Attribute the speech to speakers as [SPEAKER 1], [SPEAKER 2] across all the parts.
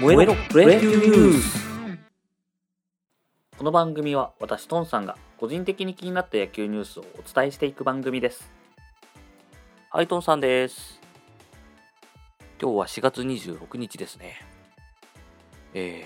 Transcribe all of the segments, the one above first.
[SPEAKER 1] 燃えろプロ野球ニュースこの番組は私トンさんが個人的に気になった野球ニュースをお伝えしていく番組です。はいトンさんです。今日は4月26日ですね。え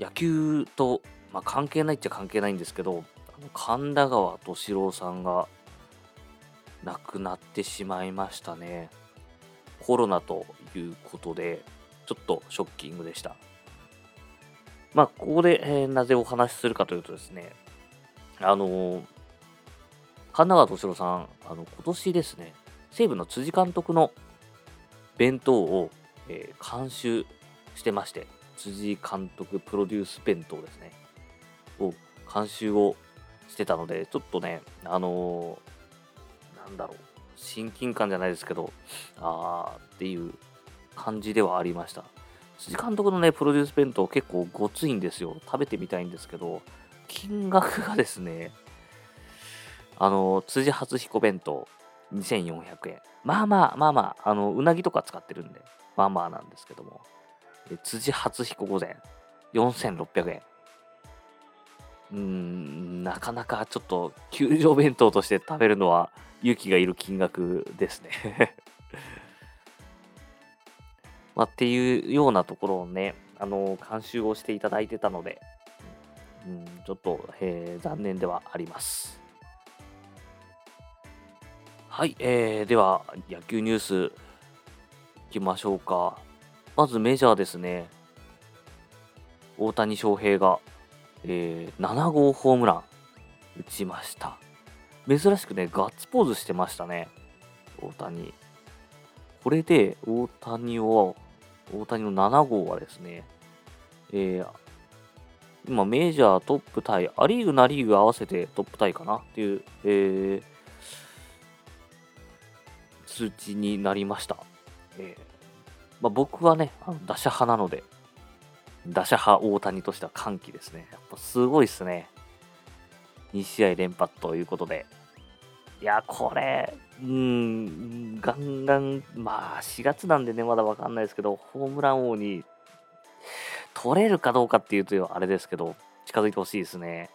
[SPEAKER 1] ー、野球と、まあ、関係ないっちゃ関係ないんですけど神田川敏郎さんが亡くなってしまいましたね。コロナということでちょっとショッキングでした。まあ、ここで、えー、なぜお話しするかというとですね、あのー、神奈川敏郎さん、あの今年ですね、西武の辻監督の弁当を、えー、監修してまして、辻監督プロデュース弁当ですね、を監修をしてたので、ちょっとね、あのー、なんだろう、親近感じゃないですけど、あーっていう感じではありました。辻監督のね、プロデュース弁当結構ごついんですよ。食べてみたいんですけど、金額がですね、あの、辻初彦弁当2400円。まあまあまあまあ、あの、うなぎとか使ってるんで、まあまあなんですけども、え辻初彦御膳4600円。うーん、なかなかちょっと、球場弁当として食べるのは勇気がいる金額ですねまあ、っていうようなところをね、あの監修をしていただいてたので、うん、ちょっと、えー、残念ではあります。はい、えー、では野球ニュースいきましょうか。まずメジャーですね。大谷翔平が、えー、7号ホームラン打ちました。珍しくね、ガッツポーズしてましたね。大谷。これで大谷を大谷の7号はですね、えー、今メジャートップタイ、ア・リーグ、ナ・リーグ合わせてトップタイかなっていう、えー、数値になりました。えーまあ、僕はね、あの打者派なので、打者派大谷としては歓喜ですね。やっぱすごいっすね。2試合連発ということで。いや、これ、うん、ガンガン、まあ4月なんでね、まだわかんないですけど、ホームラン王に取れるかどうかっていうと、あれですけど、近づいてほしいですね。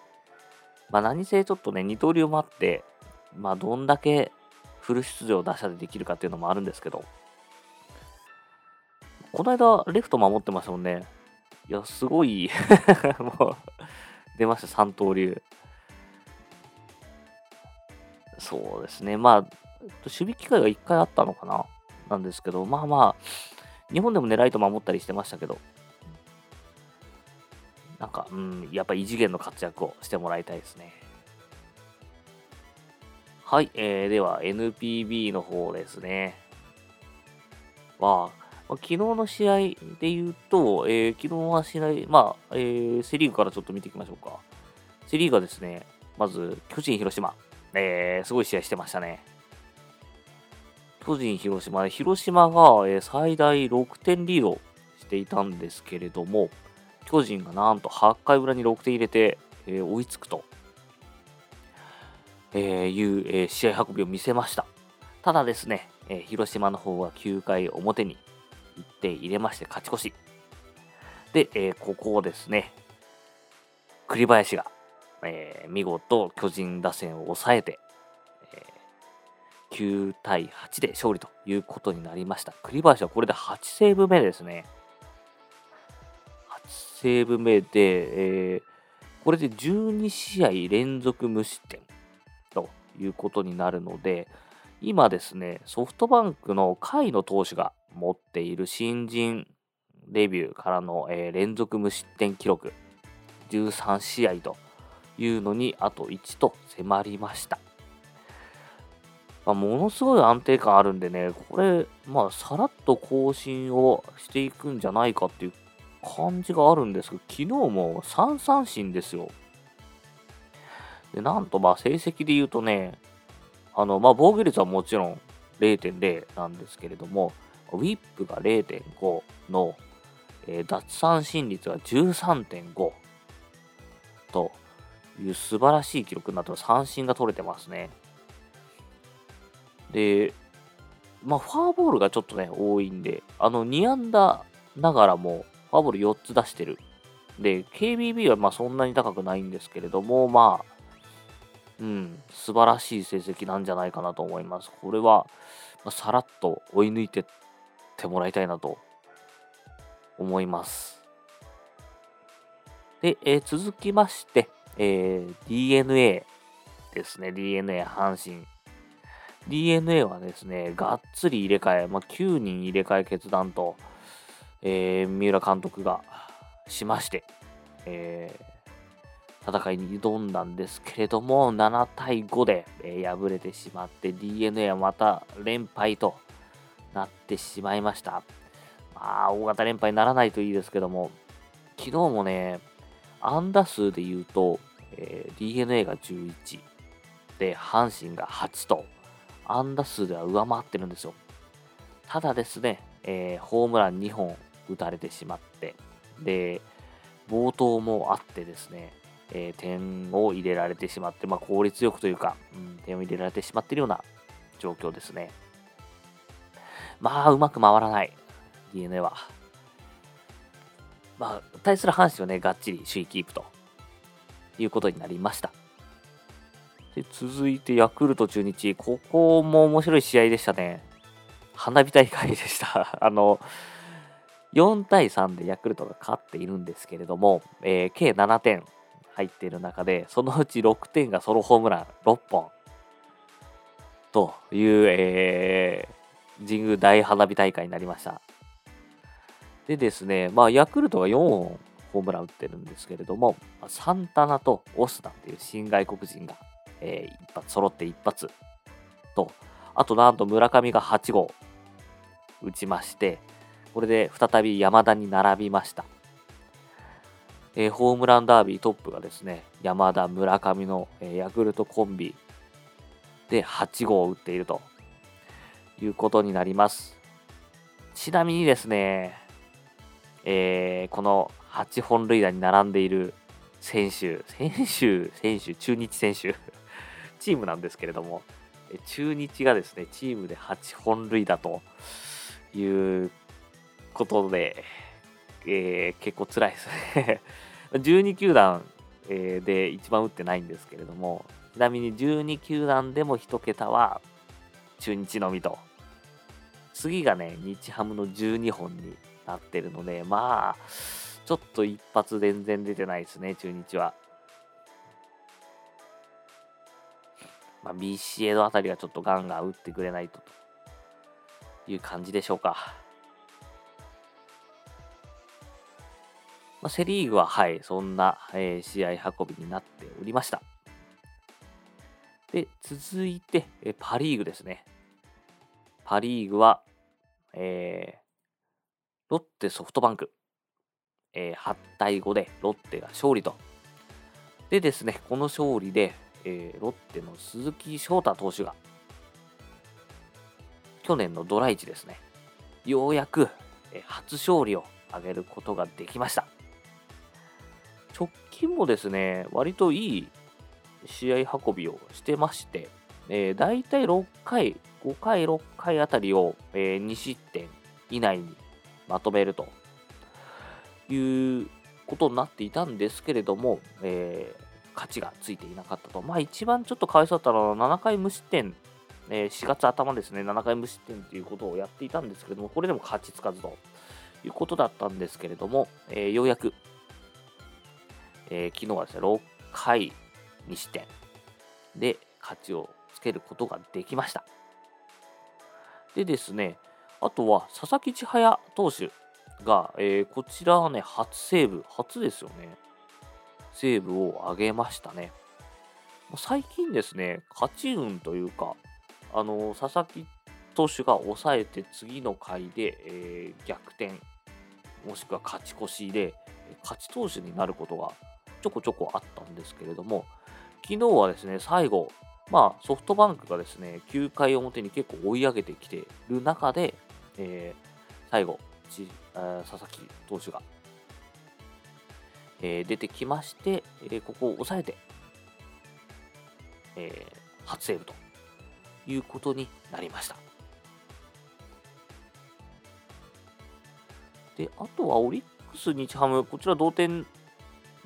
[SPEAKER 1] まあ何せちょっとね、二刀流もあって、まあどんだけフル出場打者でできるかっていうのもあるんですけど、この間、レフト守ってましたもんね。いや、すごい もう出ました、三刀流。そうですね。まあ、守備機会が1回あったのかな？なんですけど、まあまあ、日本でもね、ライト守ったりしてましたけど、なんか、うん、やっぱ異次元の活躍をしてもらいたいですね。はい、えー、では NPB の方ですね。は、まあ、昨日の試合で言うと、えー、昨日は試合、まあ、えー、セ・リーグからちょっと見ていきましょうか。セ・リーグはですね、まず、巨人、広島。えー、すごい試合してましたね。巨人、広島、広島が、えー、最大6点リードしていたんですけれども、巨人がなんと8回裏に6点入れて、えー、追いつくと、えー、いう、え、試合運びを見せました。ただですね、え、広島の方は9回表に1点入れまして勝ち越し。で、え、ここをですね、栗林がえー、見事巨人打線を抑えて、えー、9対8で勝利ということになりました。栗林はこれで8セーブ目ですね。8セーブ目で、えー、これで12試合連続無失点ということになるので、今ですね、ソフトバンクの甲斐の投手が持っている新人デビューからの、えー、連続無失点記録13試合というのにあと1と迫りました。まあ、ものすごい安定感あるんでね、これ、まあ、さらっと更新をしていくんじゃないかっていう感じがあるんですけど、昨日も3三振ですよ。で、なんと、まあ、成績で言うとね、あの、まあ、防御率はもちろん0.0なんですけれども、ウィップが0.5の、えー、奪三振率が13.5と、いう素晴らしい記録になってます三振が取れてますね。で、まあ、ファーボールがちょっとね、多いんで、あの、2安打ながらもフォアボール4つ出してる。で、KBB はまあそんなに高くないんですけれども、まあ、うん、素晴らしい成績なんじゃないかなと思います。これは、まあ、さらっと追い抜いてってもらいたいなと思います。で、えー、続きまして、えー、DNA ですね。DNA 阪神。DNA はですね、がっつり入れ替え、まあ、9人入れ替え決断と、えー、三浦監督がしまして、えー、戦いに挑んだんですけれども、7対5で、えー、敗れてしまって、DNA はまた連敗となってしまいました。まあ、大型連敗にならないといいですけども、昨日もね、安打数で言うと、えー、DNA が11で、阪神が8と、安打数では上回ってるんですよ。ただですね、えー、ホームラン2本打たれてしまって、で、冒頭もあってですね、えー、点を入れられてしまって、まあ、効率よくというか、うん、点を入れられてしまっているような状況ですね。まあ、うまく回らない、DNA は。まあ、対する阪神はね、がっちり首位キープということになりました。で続いてヤクルト中日、ここも面白い試合でしたね。花火大会でした。あの、4対3でヤクルトが勝っているんですけれども、えー、計7点入っている中で、そのうち6点がソロホームラン6本という、えー、神宮大花火大会になりました。でですね、まあ、ヤクルトが4本ホームラン打ってるんですけれども、サンタナとオスナっていう新外国人が、えー、一発揃って一発と、あとなんと村上が8号打ちまして、これで再び山田に並びました。えー、ホームランダービートップがですね、山田、村上の、えー、ヤクルトコンビで8号を打っているということになります。ちなみにですね、えー、この8本塁打に並んでいる選手、選手、選手、中日選手 チームなんですけれども、中日がですね、チームで8本塁打ということで、えー、結構辛いですね 12球団、で一番打ってないんですけれども、ちなみに12球団でも1桁は中日のみと。次がね、日ハムの12本になってるので、まあ、ちょっと一発全然出てないですね、中日は。まあ、ビシエドあたりがちょっとガンガン打ってくれないとという感じでしょうか。まあ、セ・リーグは、はい、そんな、えー、試合運びになっておりました。で、続いて、えパ・リーグですね。パ・リーグは、えー、ロッテソフトバンク、えー、8対5でロッテが勝利と。でですね、この勝利で、えー、ロッテの鈴木翔太投手が、去年のドラ1ですね、ようやく、えー、初勝利を挙げることができました。直近もですね、割といい試合運びをしてまして、えー、大体6回、5回、6回あたりを、えー、2失点以内にまとめるということになっていたんですけれども、えー、勝ちがついていなかったと。まあ一番ちょっとかわいそうだったのは7回無失点、えー、4月頭ですね、7回無失点ということをやっていたんですけれども、これでも勝ちつかずということだったんですけれども、えー、ようやく、えー、昨日はですね、6回2失点で勝ちをつけることができました。でですね、あとは佐々木千早投手が、えー、こちらはね、初セーブ、初ですよね。セーブを上げましたね。最近ですね、勝ち運というか、あの佐々木投手が抑えて次の回で、えー、逆転、もしくは勝ち越しで、勝ち投手になることがちょこちょこあったんですけれども、昨日はですね、最後、まあ、ソフトバンクがですね、9回表に結構追い上げてきている中で、えー、最後ち、佐々木投手が、えー、出てきまして、えー、ここを抑えて、えー、初セーブということになりました。で、あとはオリックス、日ハム、こちら同点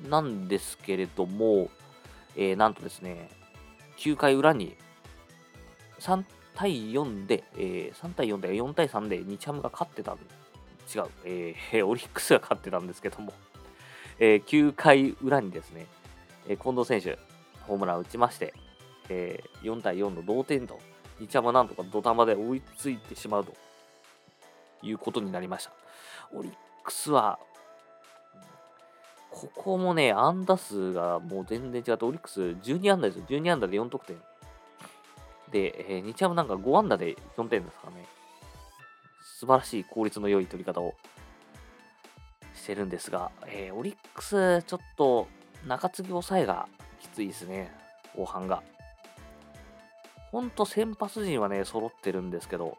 [SPEAKER 1] なんですけれども、えー、なんとですね、9回裏に3対4で、えー、3対4で4対3で日ハムが勝ってたん違う、えー、オリックスが勝ってたんですけども、えー、9回裏にですね、え近藤選手、ホームラン打ちまして、え4対4の同点と、日ハムなんとか土壇場で追いついてしまうということになりました。オリックスは、ここもね、安打数がもう全然違って、オリックス12安打ですよ。12安打で4得点。で、えー、日ハムなんか5安打で4点ですかね。素晴らしい効率の良い取り方をしてるんですが、えー、オリックス、ちょっと中継ぎ抑えがきついですね、後半が。ほんと先発陣はね、揃ってるんですけど、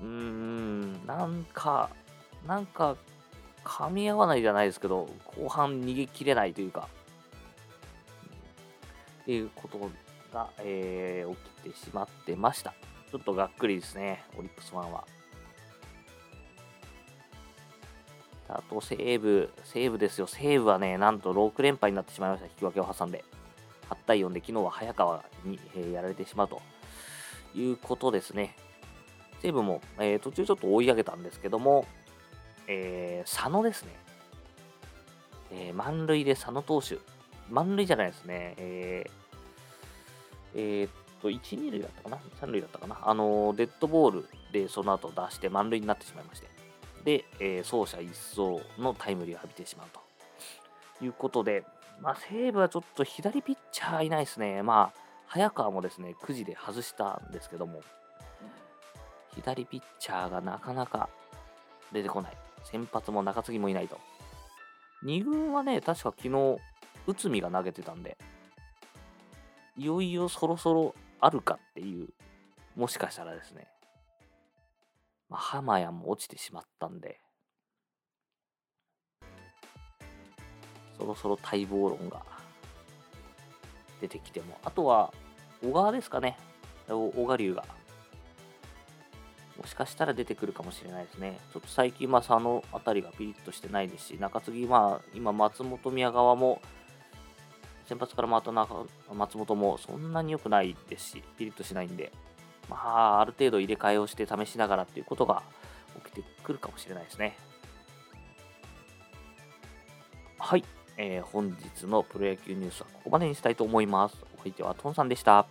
[SPEAKER 1] うーん、なんか、なんか、噛み合わないじゃないですけど、後半逃げきれないというか、っていうことが、えー、起きてしまってました。ちょっとがっくりですね、オリックスファンは。あと、西武、西武ですよ。西武はね、なんと6連敗になってしまいました。引き分けを挟んで。8対4で昨日は早川に、えー、やられてしまうということですね。西武も、えー、途中ちょっと追い上げたんですけども、えー、佐野ですね。えー、満塁で佐野投手。満塁じゃないですね。えー、えー、っと、1、2塁だったかな ?3 塁だったかな？あのデッドボールでその後出して満塁になってしまいまして。で、えー、走者一掃のタイムリーを浴びてしまうということで、まあ、西武はちょっと左ピッチャーいないですね。まあ、早川もですね、9時で外したんですけども、左ピッチャーがなかなか出てこない。先発も中継ぎもいないと。2軍はね、確か昨日、内海が投げてたんで、いよいよそろそろあるかっていう、もしかしたらですね、まあ、浜谷も落ちてしまったんで、そろそろ待望論が出てきても、あとは小川ですかね、小川龍が。もしかしたら出てくるかもしれないですね。ちょっと最近、まあ、佐野あたりがピリッとしてないですし、中継ぎ、まあ、今、松本宮川も、先発から回った松本もそんなに良くないですし、ピリッとしないんで、まあ、ある程度入れ替えをして試しながらっていうことが起きてくるかもしれないですね。はい、えー、本日のプロ野球ニュースはここまでにしたいと思います。お相手はトンさんでした。